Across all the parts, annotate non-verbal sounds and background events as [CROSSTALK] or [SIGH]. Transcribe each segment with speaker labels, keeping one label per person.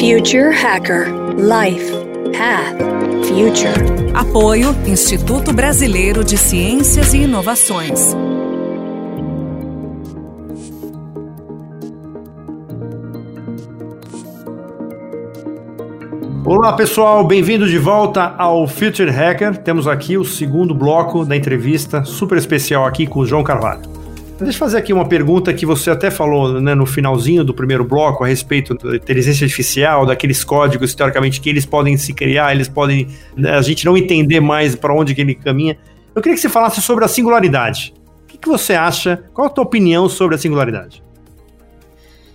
Speaker 1: Future Hacker Life Path Future.
Speaker 2: Apoio Instituto Brasileiro de Ciências e Inovações.
Speaker 3: Olá pessoal, bem-vindo de volta ao Future Hacker. Temos aqui o segundo bloco da entrevista super especial aqui com o João Carvalho. Deixa eu fazer aqui uma pergunta que você até falou né, no finalzinho do primeiro bloco a respeito da inteligência artificial, daqueles códigos, teoricamente, que eles podem se criar, eles podem. Né, a gente não entender mais para onde que ele caminha. Eu queria que você falasse sobre a singularidade. O que, que você acha? Qual a tua opinião sobre a singularidade?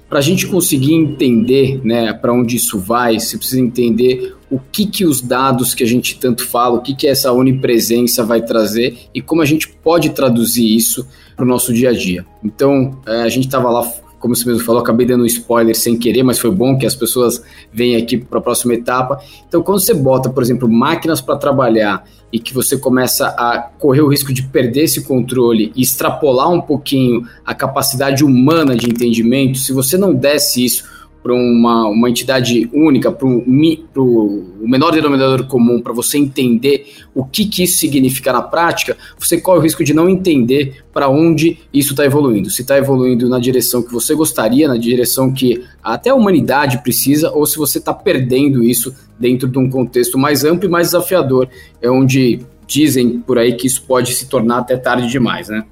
Speaker 4: Para a gente conseguir entender né, para onde isso vai, você precisa entender o que, que os dados que a gente tanto fala, o que, que essa onipresença vai trazer e como a gente pode traduzir isso para o nosso dia a dia. Então, é, a gente estava lá, como você mesmo falou, acabei dando um spoiler sem querer, mas foi bom que as pessoas venham aqui para a próxima etapa. Então, quando você bota, por exemplo, máquinas para trabalhar e que você começa a correr o risco de perder esse controle e extrapolar um pouquinho a capacidade humana de entendimento, se você não desse isso para uma, uma entidade única, para o menor denominador comum, para você entender o que, que isso significa na prática, você corre o risco de não entender para onde isso está evoluindo. Se está evoluindo na direção que você gostaria, na direção que até a humanidade precisa, ou se você está perdendo isso dentro de um contexto mais amplo e mais desafiador, é onde dizem por aí que isso pode se tornar até tarde demais, né?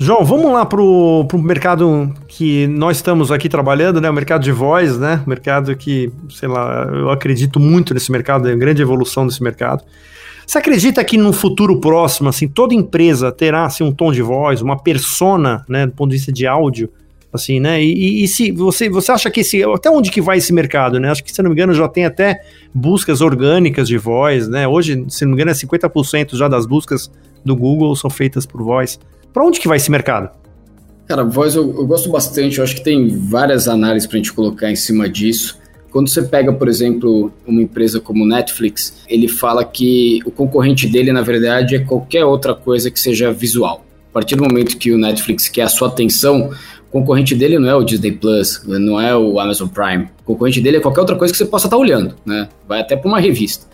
Speaker 3: João, vamos lá para o mercado que nós estamos aqui trabalhando, né? O mercado de voz, né? O mercado que, sei lá, eu acredito muito nesse mercado, é grande evolução desse mercado. Você acredita que no futuro próximo, assim, toda empresa terá assim, um tom de voz, uma persona, né, do ponto de vista de áudio, assim, né? E, e, se você, você acha que esse, até onde que vai esse mercado, né? Acho que se não me engano já tem até buscas orgânicas de voz, né? Hoje, se não me engano, é 50% já das buscas do Google são feitas por voz. Para onde que vai esse mercado?
Speaker 4: Cara, voz eu, eu gosto bastante, eu acho que tem várias análises para a gente colocar em cima disso. Quando você pega, por exemplo, uma empresa como Netflix, ele fala que o concorrente dele, na verdade, é qualquer outra coisa que seja visual. A partir do momento que o Netflix quer a sua atenção, o concorrente dele não é o Disney Plus, não é o Amazon Prime. O concorrente dele é qualquer outra coisa que você possa estar olhando, né? Vai até para uma revista.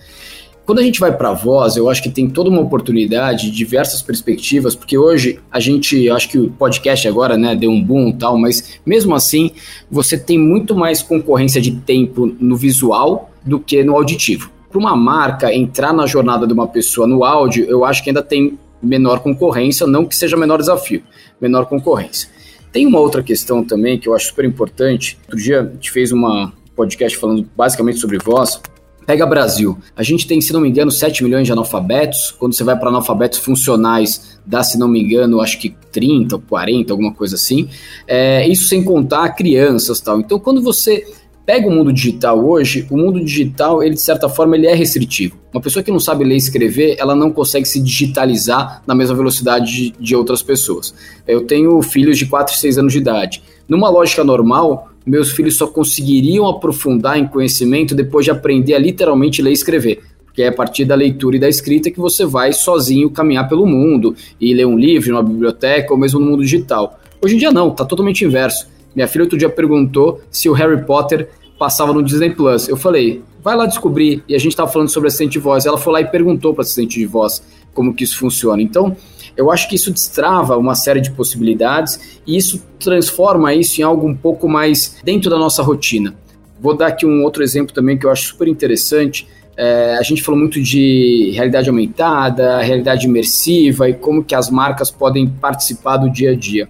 Speaker 4: Quando a gente vai para voz, eu acho que tem toda uma oportunidade, diversas perspectivas, porque hoje a gente, acho que o podcast agora, né, deu um boom e tal, mas mesmo assim, você tem muito mais concorrência de tempo no visual do que no auditivo. Para uma marca entrar na jornada de uma pessoa no áudio, eu acho que ainda tem menor concorrência, não que seja menor desafio, menor concorrência. Tem uma outra questão também que eu acho super importante. Outro dia a gente fez uma podcast falando basicamente sobre voz, Pega Brasil. A gente tem, se não me engano, 7 milhões de analfabetos. Quando você vai para analfabetos funcionais, dá, se não me engano, acho que 30 ou 40, alguma coisa assim. É, isso sem contar crianças tal. Então, quando você pega o mundo digital hoje, o mundo digital, ele de certa forma, ele é restritivo. Uma pessoa que não sabe ler e escrever, ela não consegue se digitalizar na mesma velocidade de, de outras pessoas. Eu tenho filhos de 4 e 6 anos de idade. Numa lógica normal, meus filhos só conseguiriam aprofundar em conhecimento depois de aprender a literalmente ler e escrever. Porque é a partir da leitura e da escrita que você vai sozinho caminhar pelo mundo e ler um livro, numa biblioteca ou mesmo no mundo digital. Hoje em dia não, tá totalmente inverso. Minha filha outro dia perguntou se o Harry Potter passava no Disney Plus. Eu falei, vai lá descobrir. E a gente estava falando sobre assistente de voz. Ela foi lá e perguntou para assistente de voz como que isso funciona. Então, eu acho que isso destrava uma série de possibilidades e isso transforma isso em algo um pouco mais dentro da nossa rotina. Vou dar aqui um outro exemplo também que eu acho super interessante. É, a gente falou muito de realidade aumentada, realidade imersiva e como que as marcas podem participar do dia a dia.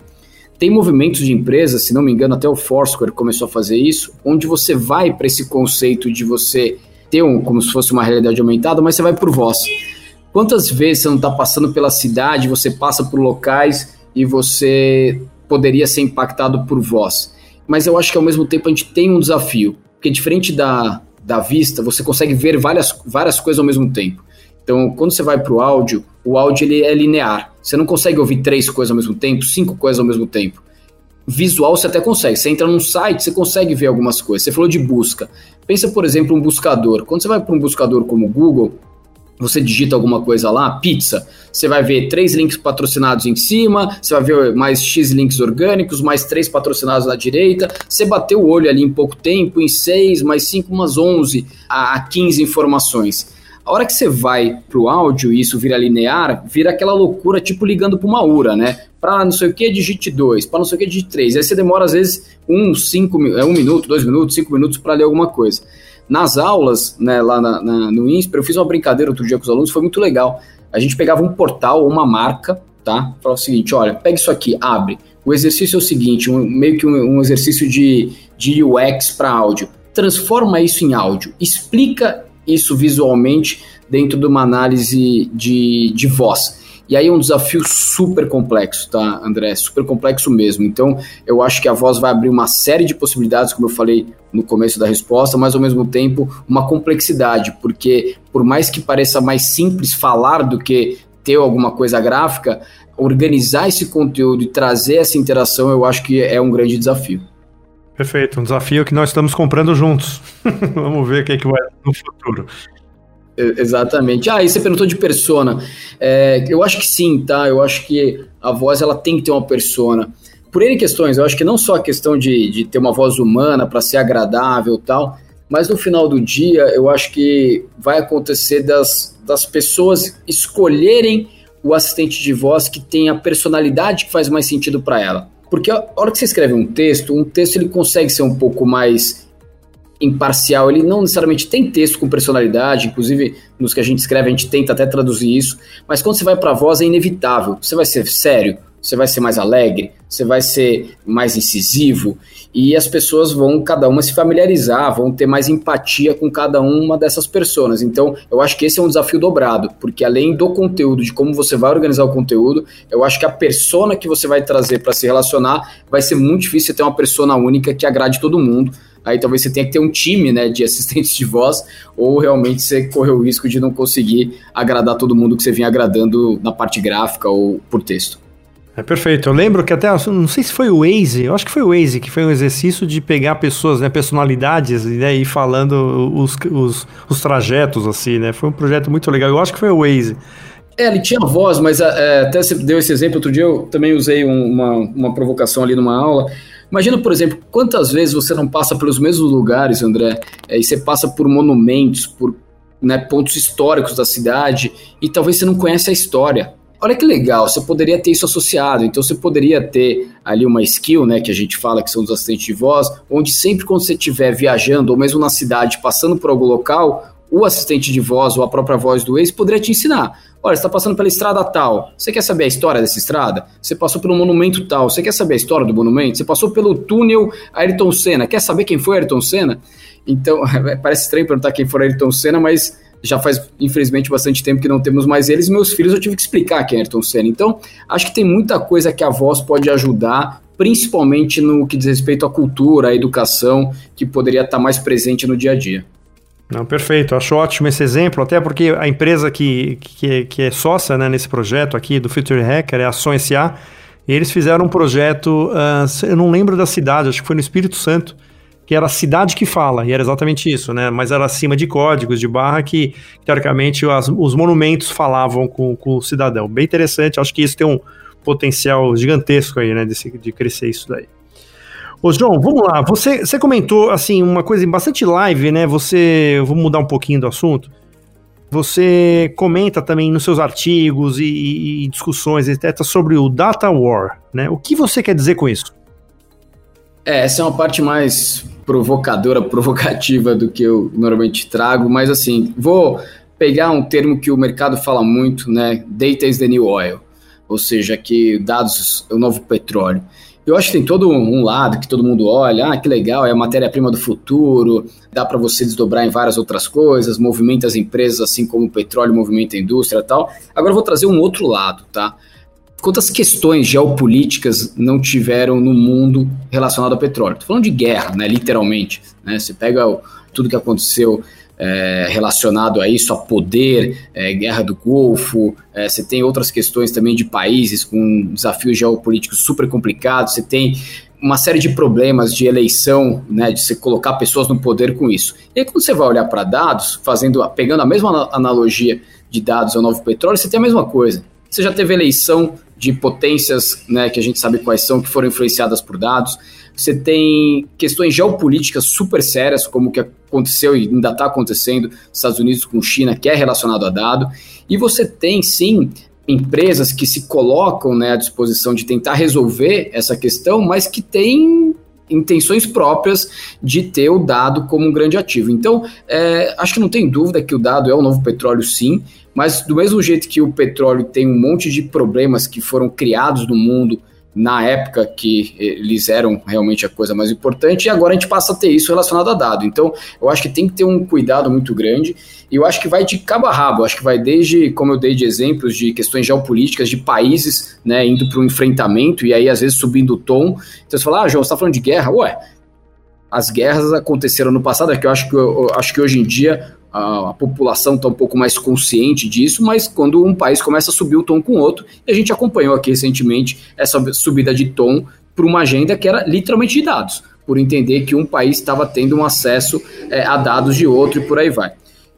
Speaker 4: Tem movimentos de empresas, se não me engano, até o Foursquare começou a fazer isso, onde você vai para esse conceito de você ter um, como se fosse uma realidade aumentada, mas você vai por voz. Quantas vezes você não está passando pela cidade, você passa por locais e você poderia ser impactado por voz? Mas eu acho que ao mesmo tempo a gente tem um desafio, porque diferente da, da vista, você consegue ver várias, várias coisas ao mesmo tempo. Então, quando você vai para o áudio, o áudio ele é linear. Você não consegue ouvir três coisas ao mesmo tempo, cinco coisas ao mesmo tempo. Visual você até consegue. Você entra num site, você consegue ver algumas coisas. Você falou de busca. Pensa, por exemplo, um buscador. Quando você vai para um buscador como o Google, você digita alguma coisa lá, pizza, você vai ver três links patrocinados em cima, você vai ver mais X links orgânicos, mais três patrocinados na direita. Você bateu o olho ali em pouco tempo, em seis, mais cinco, umas 11 a 15 informações. A hora que você vai pro áudio e isso vira linear, vira aquela loucura tipo ligando para uma URA, né? Para não sei o que, digite 2, para não sei o que, digite 3. Aí você demora às vezes um, cinco, é, um minuto, dois minutos, cinco minutos para ler alguma coisa. Nas aulas, né, lá na, na, no INSPER, eu fiz uma brincadeira outro dia com os alunos, foi muito legal. A gente pegava um portal, uma marca, tá? Falava o seguinte, olha, pega isso aqui, abre. O exercício é o seguinte, um, meio que um, um exercício de, de UX para áudio. Transforma isso em áudio. Explica isso visualmente dentro de uma análise de, de voz. E aí é um desafio super complexo, tá, André? Super complexo mesmo. Então, eu acho que a voz vai abrir uma série de possibilidades, como eu falei no começo da resposta, mas ao mesmo tempo uma complexidade, porque por mais que pareça mais simples falar do que ter alguma coisa gráfica, organizar esse conteúdo e trazer essa interação, eu acho que é um grande desafio.
Speaker 3: Perfeito, um desafio que nós estamos comprando juntos. [LAUGHS] Vamos ver o que, é que vai no futuro.
Speaker 4: Exatamente. Ah, e você perguntou de persona. É, eu acho que sim, tá? Eu acho que a voz ela tem que ter uma persona. Por N questões, eu acho que não só a questão de, de ter uma voz humana para ser agradável tal, mas no final do dia eu acho que vai acontecer das, das pessoas escolherem o assistente de voz que tem a personalidade que faz mais sentido para ela. Porque a hora que você escreve um texto, um texto ele consegue ser um pouco mais imparcial, ele não necessariamente tem texto com personalidade, inclusive nos que a gente escreve a gente tenta até traduzir isso, mas quando você vai para a voz é inevitável. Você vai ser sério, você vai ser mais alegre, você vai ser mais incisivo e as pessoas vão cada uma se familiarizar, vão ter mais empatia com cada uma dessas pessoas. Então, eu acho que esse é um desafio dobrado, porque além do conteúdo, de como você vai organizar o conteúdo, eu acho que a persona que você vai trazer para se relacionar vai ser muito difícil ter uma persona única que agrade todo mundo aí talvez você tenha que ter um time né, de [LAUGHS] assistentes de voz, ou realmente você correu o risco de não conseguir agradar todo mundo que você vinha agradando na parte gráfica ou por texto.
Speaker 3: É perfeito. Eu lembro que até, não sei se foi o Waze, eu acho que foi o Waze, que foi um exercício de pegar pessoas, né, personalidades, né, e ir falando os, os, os trajetos, assim, né? Foi um projeto muito legal. Eu acho que foi o Waze.
Speaker 4: É, ele tinha voz, mas é, até você deu esse exemplo, outro dia eu também usei uma, uma provocação ali numa aula, Imagina, por exemplo, quantas vezes você não passa pelos mesmos lugares, André, é, e você passa por monumentos, por né, pontos históricos da cidade, e talvez você não conhece a história. Olha que legal, você poderia ter isso associado. Então você poderia ter ali uma skill, né, que a gente fala que são os assistentes de voz, onde sempre quando você estiver viajando ou mesmo na cidade, passando por algum local, o assistente de voz ou a própria voz do ex poderia te ensinar. Olha, você está passando pela estrada tal. Você quer saber a história dessa estrada? Você passou pelo monumento tal. Você quer saber a história do monumento? Você passou pelo túnel Ayrton Senna. Quer saber quem foi Ayrton Senna? Então, [LAUGHS] parece estranho perguntar quem foi Ayrton Senna, mas já faz, infelizmente, bastante tempo que não temos mais eles. Meus filhos eu tive que explicar quem é Ayrton Senna. Então, acho que tem muita coisa que a voz pode ajudar, principalmente no que diz respeito à cultura, à educação, que poderia estar mais presente no dia a dia.
Speaker 3: Não, perfeito, acho ótimo esse exemplo, até porque a empresa que, que, que é sócia né, nesse projeto aqui do Future Hacker é a Som SA, e eles fizeram um projeto, uh, eu não lembro da cidade, acho que foi no Espírito Santo, que era a cidade que fala, e era exatamente isso, né? Mas era acima de códigos de barra que, teoricamente, as, os monumentos falavam com, com o cidadão. Bem interessante, acho que isso tem um potencial gigantesco aí, né, de, de crescer isso daí. Ô, João, vamos lá. Você, você comentou, assim, uma coisa bastante live, né? Você. Vou mudar um pouquinho do assunto. Você comenta também nos seus artigos e, e discussões, etc., sobre o Data War, né? O que você quer dizer com isso?
Speaker 4: É, essa é uma parte mais provocadora, [LAUGHS] provocativa do que eu normalmente trago, mas assim, vou pegar um termo que o mercado fala muito, né? Data is the new oil, ou seja, que dados é o novo petróleo. Eu acho que tem todo um lado que todo mundo olha, ah, que legal, é a matéria-prima do futuro, dá para você desdobrar em várias outras coisas, movimenta as empresas assim como o petróleo movimenta a indústria e tal. Agora eu vou trazer um outro lado, tá? Quantas questões geopolíticas não tiveram no mundo relacionado ao petróleo? Estou falando de guerra, né, literalmente. Né? Você pega o, tudo que aconteceu é, relacionado a isso, a poder, é, guerra do Golfo, é, você tem outras questões também de países com desafios geopolíticos super complicados, você tem uma série de problemas de eleição, né, de se colocar pessoas no poder com isso. E aí, quando você vai olhar para dados, fazendo, pegando a mesma analogia de dados ao novo petróleo, você tem a mesma coisa. Você já teve eleição de potências, né, que a gente sabe quais são, que foram influenciadas por dados. Você tem questões geopolíticas super sérias, como o que aconteceu e ainda está acontecendo Estados Unidos com China, que é relacionado a dado. E você tem, sim, empresas que se colocam né, à disposição de tentar resolver essa questão, mas que têm intenções próprias de ter o dado como um grande ativo. Então, é, acho que não tem dúvida que o dado é o novo petróleo, sim, mas do mesmo jeito que o petróleo tem um monte de problemas que foram criados no mundo na época que eles eram realmente a coisa mais importante, e agora a gente passa a ter isso relacionado a dado. Então, eu acho que tem que ter um cuidado muito grande, e eu acho que vai de cabo a rabo, eu acho que vai desde, como eu dei de exemplos, de questões geopolíticas, de países né, indo para um enfrentamento, e aí às vezes subindo o tom. Então você fala, ah, João, você está falando de guerra? Ué, as guerras aconteceram no passado, é que eu acho que, eu, eu acho que hoje em dia a, a população está um pouco mais consciente disso, mas quando um país começa a subir o tom com outro, e a gente acompanhou aqui recentemente essa subida de tom para uma agenda que era literalmente de dados, por entender que um país estava tendo um acesso é, a dados de outro e por aí vai.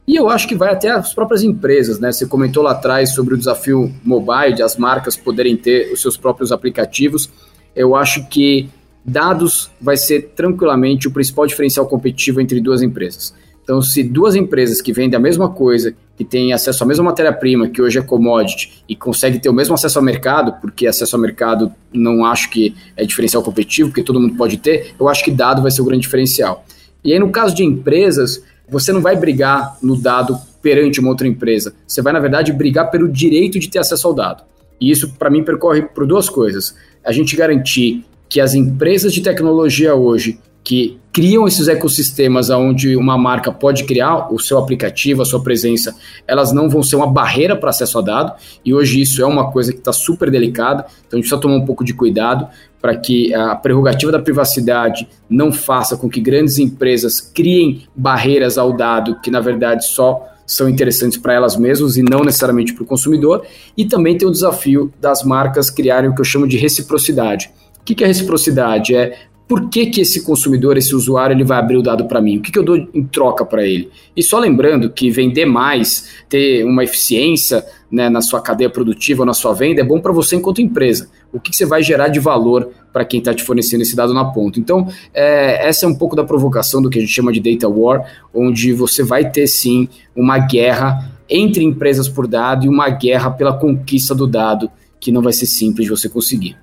Speaker 4: E eu acho que vai até as próprias empresas, né? Você comentou lá atrás sobre o desafio mobile, de as marcas poderem ter os seus próprios aplicativos. Eu acho que dados vai ser tranquilamente o principal diferencial competitivo entre duas empresas. Então, se duas empresas que vendem a mesma coisa, que têm acesso à mesma matéria-prima, que hoje é commodity, e conseguem ter o mesmo acesso ao mercado, porque acesso ao mercado não acho que é diferencial competitivo, porque todo mundo pode ter, eu acho que dado vai ser o grande diferencial. E aí, no caso de empresas, você não vai brigar no dado perante uma outra empresa. Você vai, na verdade, brigar pelo direito de ter acesso ao dado. E isso, para mim, percorre por duas coisas. A gente garantir que as empresas de tecnologia hoje que criam esses ecossistemas onde uma marca pode criar o seu aplicativo, a sua presença, elas não vão ser uma barreira para acesso a dado, e hoje isso é uma coisa que está super delicada, então a gente precisa tomar um pouco de cuidado para que a prerrogativa da privacidade não faça com que grandes empresas criem barreiras ao dado que, na verdade, só são interessantes para elas mesmas e não necessariamente para o consumidor, e também tem o desafio das marcas criarem o que eu chamo de reciprocidade. O que é reciprocidade? É por que, que esse consumidor, esse usuário, ele vai abrir o dado para mim? O que, que eu dou em troca para ele? E só lembrando que vender mais, ter uma eficiência né, na sua cadeia produtiva, na sua venda, é bom para você enquanto empresa. O que, que, você vai gerar de valor para quem está te fornecendo esse dado na ponta? Então, é, essa é um pouco da provocação do que a gente chama de data war, onde você vai ter sim uma guerra entre empresas por dado e uma guerra pela conquista do dado, que não vai ser simples de você conseguir.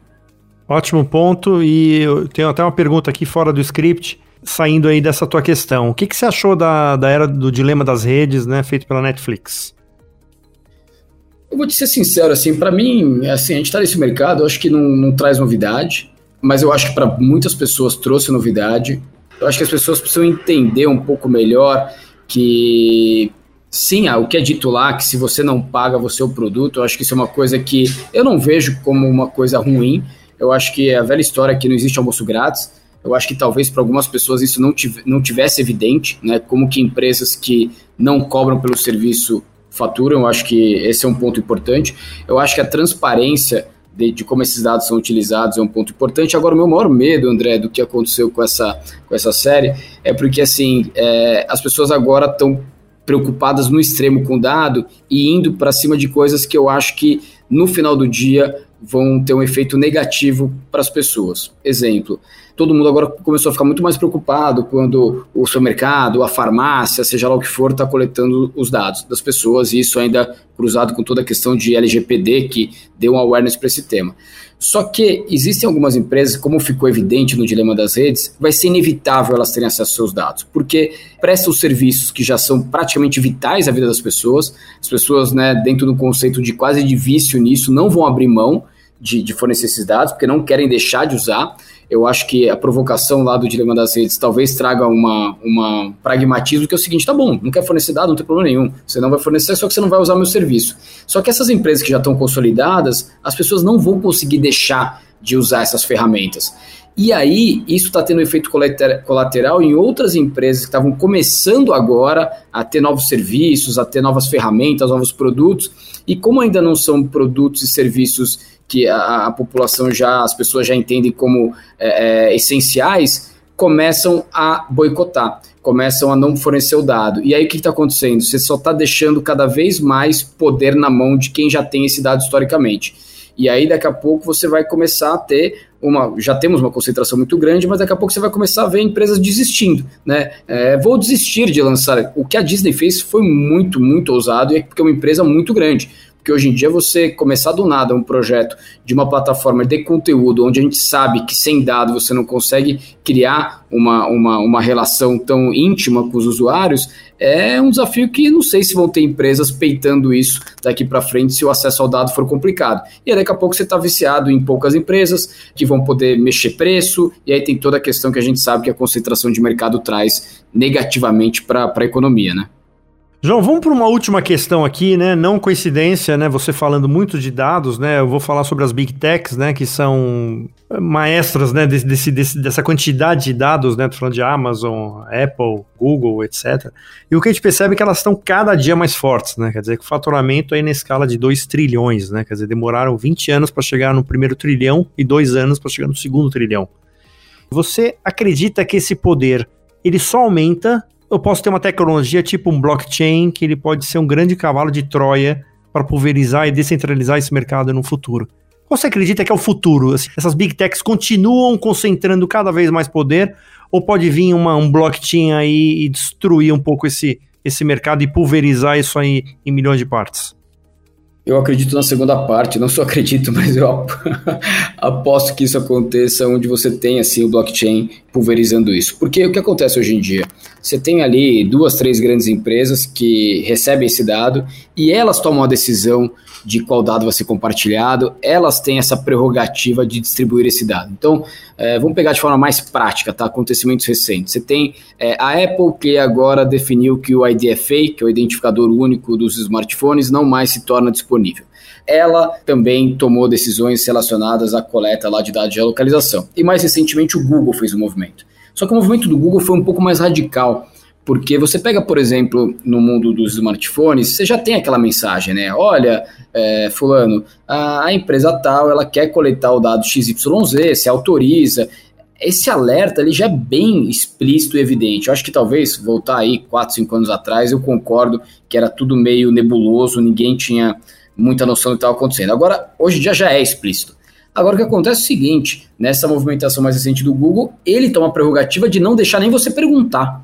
Speaker 3: Ótimo ponto. E eu tenho até uma pergunta aqui fora do script, saindo aí dessa tua questão. O que, que você achou da, da era do dilema das redes, né, feito pela Netflix?
Speaker 4: Eu vou te ser sincero, assim, para mim, assim, a gente está nesse mercado, eu acho que não, não traz novidade, mas eu acho que para muitas pessoas trouxe novidade. Eu acho que as pessoas precisam entender um pouco melhor que sim, o que é dito lá, que se você não paga, você é o produto, eu acho que isso é uma coisa que eu não vejo como uma coisa ruim, eu acho que é a velha história que não existe almoço grátis. Eu acho que talvez para algumas pessoas isso não, não tivesse evidente, né? Como que empresas que não cobram pelo serviço faturam. Eu acho que esse é um ponto importante. Eu acho que a transparência de, de, como esses dados são utilizados é um ponto importante. Agora, o meu maior medo, André, do que aconteceu com essa, com essa série é porque, assim, é, as pessoas agora estão preocupadas no extremo com o dado e indo para cima de coisas que eu acho que, no final do dia, vão ter um efeito negativo para as pessoas. Exemplo, todo mundo agora começou a ficar muito mais preocupado quando o supermercado, a farmácia, seja lá o que for, está coletando os dados das pessoas, e isso ainda cruzado com toda a questão de LGPD, que deu um awareness para esse tema. Só que existem algumas empresas, como ficou evidente no dilema das redes, vai ser inevitável elas terem acesso aos seus dados, porque prestam serviços que já são praticamente vitais à vida das pessoas. As pessoas, né, dentro do conceito de quase de vício nisso, não vão abrir mão de, de fornecer esses dados, porque não querem deixar de usar. Eu acho que a provocação lá do dilema das redes talvez traga uma, uma pragmatismo que é o seguinte, tá bom, não quer fornecer dado, não tem problema nenhum. Você não vai fornecer, só que você não vai usar meu serviço. Só que essas empresas que já estão consolidadas, as pessoas não vão conseguir deixar de usar essas ferramentas. E aí, isso está tendo efeito colateral em outras empresas que estavam começando agora a ter novos serviços, a ter novas ferramentas, novos produtos. E como ainda não são produtos e serviços que a, a população já, as pessoas já entendem como é, é, essenciais, começam a boicotar, começam a não fornecer o dado. E aí o que está acontecendo? Você só está deixando cada vez mais poder na mão de quem já tem esse dado historicamente. E aí daqui a pouco você vai começar a ter uma, já temos uma concentração muito grande, mas daqui a pouco você vai começar a ver empresas desistindo, né? É, vou desistir de lançar. O que a Disney fez foi muito, muito ousado e é porque é uma empresa muito grande. Porque hoje em dia você começar do nada um projeto de uma plataforma de conteúdo onde a gente sabe que sem dado você não consegue criar uma, uma, uma relação tão íntima com os usuários, é um desafio que não sei se vão ter empresas peitando isso daqui para frente se o acesso ao dado for complicado. E aí daqui a pouco você está viciado em poucas empresas que vão poder mexer preço, e aí tem toda a questão que a gente sabe que a concentração de mercado traz negativamente para a economia, né?
Speaker 3: João, vamos para uma última questão aqui, né? Não coincidência, né? Você falando muito de dados, né? Eu vou falar sobre as big techs, né? Que são maestras, né? Desse, desse, dessa quantidade de dados, né? Tô falando de Amazon, Apple, Google, etc. E o que a gente percebe é que elas estão cada dia mais fortes, né? Quer dizer que o faturamento é na escala de 2 trilhões, né? Quer dizer, demoraram 20 anos para chegar no primeiro trilhão e dois anos para chegar no segundo trilhão. Você acredita que esse poder ele só aumenta eu posso ter uma tecnologia tipo um blockchain que ele pode ser um grande cavalo de Troia para pulverizar e descentralizar esse mercado no futuro. Você acredita que é o futuro? Assim, essas big techs continuam concentrando cada vez mais poder ou pode vir uma, um blockchain aí e destruir um pouco esse, esse mercado e pulverizar isso aí em milhões de partes?
Speaker 4: Eu acredito na segunda parte, não só [LAUGHS] acredito, mas eu [LAUGHS] aposto que isso aconteça onde você tem assim o blockchain pulverizando isso. Porque o que acontece hoje em dia? Você tem ali duas, três grandes empresas que recebem esse dado e elas tomam a decisão de qual dado vai ser compartilhado, elas têm essa prerrogativa de distribuir esse dado. Então, é, vamos pegar de forma mais prática, tá? Acontecimentos recentes. Você tem é, a Apple que agora definiu que o IDFA, que é o identificador único dos smartphones, não mais se torna disponível ela também tomou decisões relacionadas à coleta lá de dados de geolocalização. E mais recentemente o Google fez o um movimento. Só que o movimento do Google foi um pouco mais radical. Porque você pega, por exemplo, no mundo dos smartphones, você já tem aquela mensagem, né? Olha, é, fulano, a, a, empresa tal, ela quer coletar o dado XYZ, se autoriza. Esse alerta ele já é bem explícito e evidente. Eu acho que talvez, voltar aí 4, 5 anos atrás, eu concordo que era tudo meio nebuloso, ninguém tinha muita noção do que estava acontecendo. Agora, hoje em dia já é explícito. Agora, o que acontece é o seguinte, nessa movimentação mais recente do Google, ele toma a prerrogativa de não deixar nem você perguntar.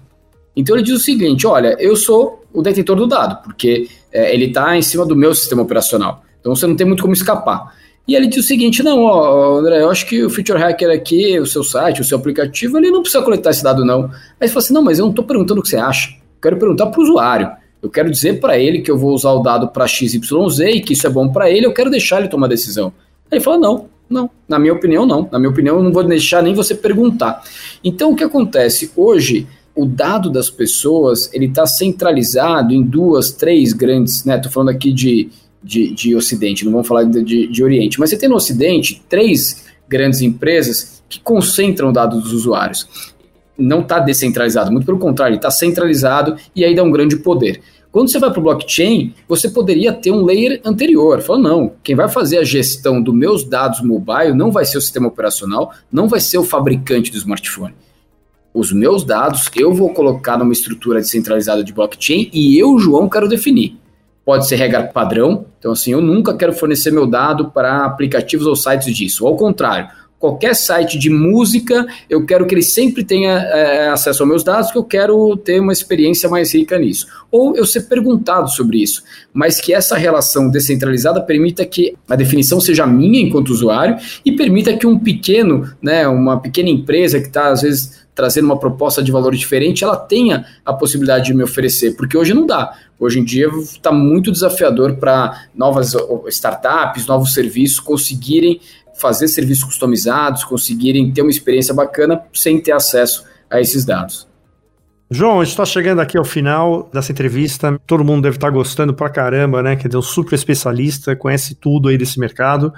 Speaker 4: Então ele diz o seguinte: olha, eu sou o detentor do dado, porque é, ele está em cima do meu sistema operacional. Então você não tem muito como escapar. E ele diz o seguinte: não, ó, André, eu acho que o Feature Hacker aqui, o seu site, o seu aplicativo, ele não precisa coletar esse dado, não. Aí você fala assim: não, mas eu não estou perguntando o que você acha. Quero perguntar para o usuário. Eu quero dizer para ele que eu vou usar o dado para XYZ e que isso é bom para ele, eu quero deixar ele tomar decisão. Aí ele fala: não, não, na minha opinião, não. Na minha opinião, eu não vou deixar nem você perguntar. Então, o que acontece? Hoje, o dado das pessoas ele está centralizado em duas, três grandes, né? Estou falando aqui de, de, de, Ocidente, não vamos falar de, de, de Oriente, mas você tem no Ocidente três grandes empresas que concentram dados dos usuários. Não está descentralizado, muito pelo contrário, está centralizado e aí dá um grande poder. Quando você vai para o blockchain, você poderia ter um layer anterior. Fala, não, quem vai fazer a gestão dos meus dados mobile não vai ser o sistema operacional, não vai ser o fabricante do smartphone os meus dados eu vou colocar numa estrutura descentralizada de blockchain e eu, João, quero definir. Pode ser regra padrão, então assim, eu nunca quero fornecer meu dado para aplicativos ou sites disso. Ou ao contrário, qualquer site de música, eu quero que ele sempre tenha é, acesso aos meus dados, porque eu quero ter uma experiência mais rica nisso. Ou eu ser perguntado sobre isso, mas que essa relação descentralizada permita que a definição seja minha enquanto usuário e permita que um pequeno, né, uma pequena empresa que está às vezes trazendo uma proposta de valor diferente, ela tenha a possibilidade de me oferecer, porque hoje não dá. Hoje em dia está muito desafiador para novas startups, novos serviços conseguirem fazer serviços customizados, conseguirem ter uma experiência bacana sem ter acesso a esses dados.
Speaker 3: João, a gente está chegando aqui ao final dessa entrevista. Todo mundo deve estar tá gostando pra caramba, né? Quer dizer, um super especialista, conhece tudo aí desse mercado.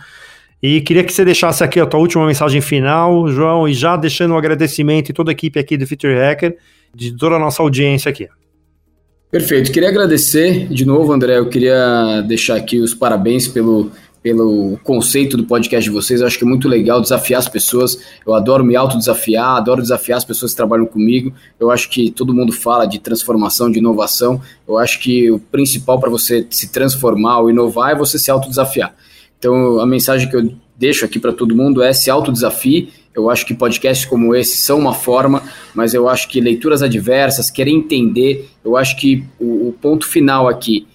Speaker 3: E queria que você deixasse aqui a tua última mensagem final, João, e já deixando um agradecimento e toda a equipe aqui do Future Hacker, de toda a nossa audiência aqui.
Speaker 4: Perfeito. Queria agradecer de novo, André. Eu queria deixar aqui os parabéns pelo, pelo conceito do podcast de vocês. Eu acho que é muito legal desafiar as pessoas. Eu adoro me autodesafiar, adoro desafiar as pessoas que trabalham comigo. Eu acho que todo mundo fala de transformação, de inovação. Eu acho que o principal para você se transformar ou inovar é você se autodesafiar. Então, a mensagem que eu deixo aqui para todo mundo é se autodesafie. Eu acho que podcasts como esse são uma forma, mas eu acho que leituras adversas, querer entender, eu acho que o, o ponto final aqui,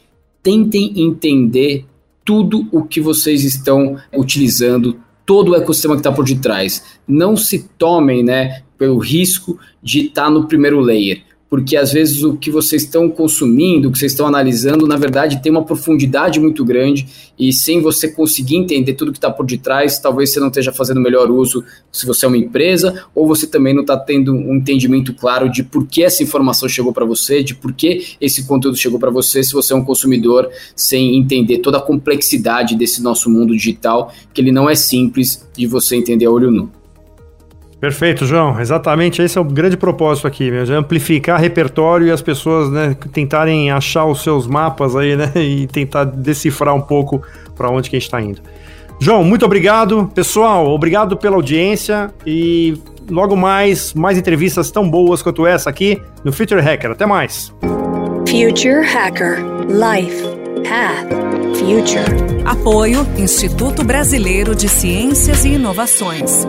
Speaker 4: tentem entender tudo o que vocês estão utilizando, todo o ecossistema que está por detrás. Não se tomem né, pelo risco de estar tá no primeiro layer porque às vezes o que vocês estão consumindo, o que vocês estão analisando, na verdade tem uma profundidade muito grande e sem você conseguir entender tudo que está por detrás, talvez você não esteja fazendo o melhor uso se você é uma empresa, ou você também não está tendo um entendimento claro de por que essa informação chegou para você, de por que esse conteúdo chegou para você, se você é um consumidor sem entender toda a complexidade desse nosso mundo digital, que ele não é simples de você entender a olho nu.
Speaker 3: Perfeito, João. Exatamente, esse é o grande propósito aqui, mesmo, é amplificar repertório e as pessoas né, tentarem achar os seus mapas aí, né, [LAUGHS] e tentar decifrar um pouco para onde que a gente está indo. João, muito obrigado. Pessoal, obrigado pela audiência e logo mais, mais entrevistas tão boas quanto essa aqui no Future Hacker. Até mais.
Speaker 1: Future Hacker Life Path Future.
Speaker 2: Apoio Instituto Brasileiro de Ciências e Inovações.